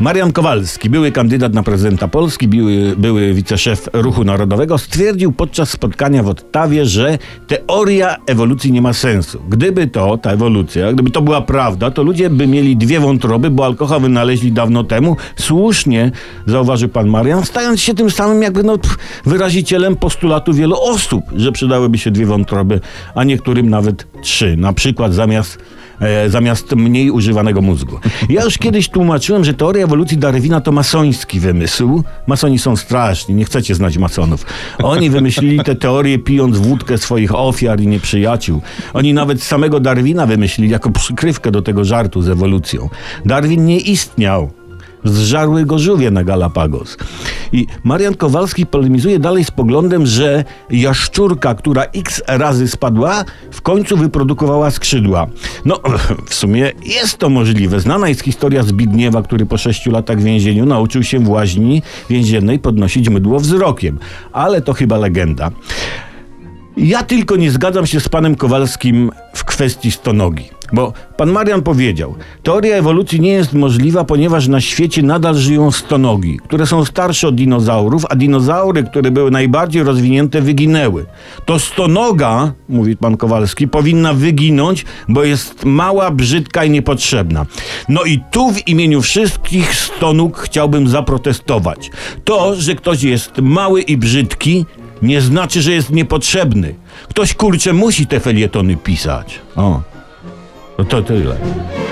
Marian Kowalski, były kandydat na prezydenta Polski, były, były wiceszef Ruchu Narodowego, stwierdził podczas spotkania w Ottawie, że teoria ewolucji nie ma sensu. Gdyby to, ta ewolucja, gdyby to była prawda, to ludzie by mieli dwie wątroby, bo alkohol wynaleźli dawno temu. Słusznie zauważył pan Marian, stając się tym samym jakby no, pff, wyrazicielem postulatu wielu osób, że przydałyby się dwie wątroby, a niektórym nawet trzy. Na przykład zamiast e, zamiast mniej używanego mózgu. Ja już kiedyś tłumaczyłem, że teoria ewolucji Darwina to masoński wymysł. Masoni są straszni, nie chcecie znać masonów. Oni wymyślili tę teorię pijąc wódkę swoich ofiar i nieprzyjaciół. Oni nawet samego Darwina wymyślili jako przykrywkę do tego żartu z ewolucją. Darwin nie istniał. Zżarły go żółwie na Galapagos. I Marian Kowalski polemizuje dalej z poglądem, że jaszczurka, która x razy spadła, w końcu wyprodukowała skrzydła. No, w sumie jest to możliwe. Znana jest historia Zbigniewa, który po sześciu latach w więzieniu nauczył się w łaźni więziennej podnosić mydło wzrokiem. Ale to chyba legenda. Ja tylko nie zgadzam się z panem Kowalskim w kwestii stonogi. Bo pan Marian powiedział, teoria ewolucji nie jest możliwa, ponieważ na świecie nadal żyją stonogi, które są starsze od dinozaurów, a dinozaury, które były najbardziej rozwinięte, wyginęły. To stonoga, mówi pan Kowalski, powinna wyginąć, bo jest mała, brzydka i niepotrzebna. No i tu w imieniu wszystkich stonóg chciałbym zaprotestować. To, że ktoś jest mały i brzydki, nie znaczy, że jest niepotrzebny. Ktoś kurczę musi te felietony pisać. O, no to tyle.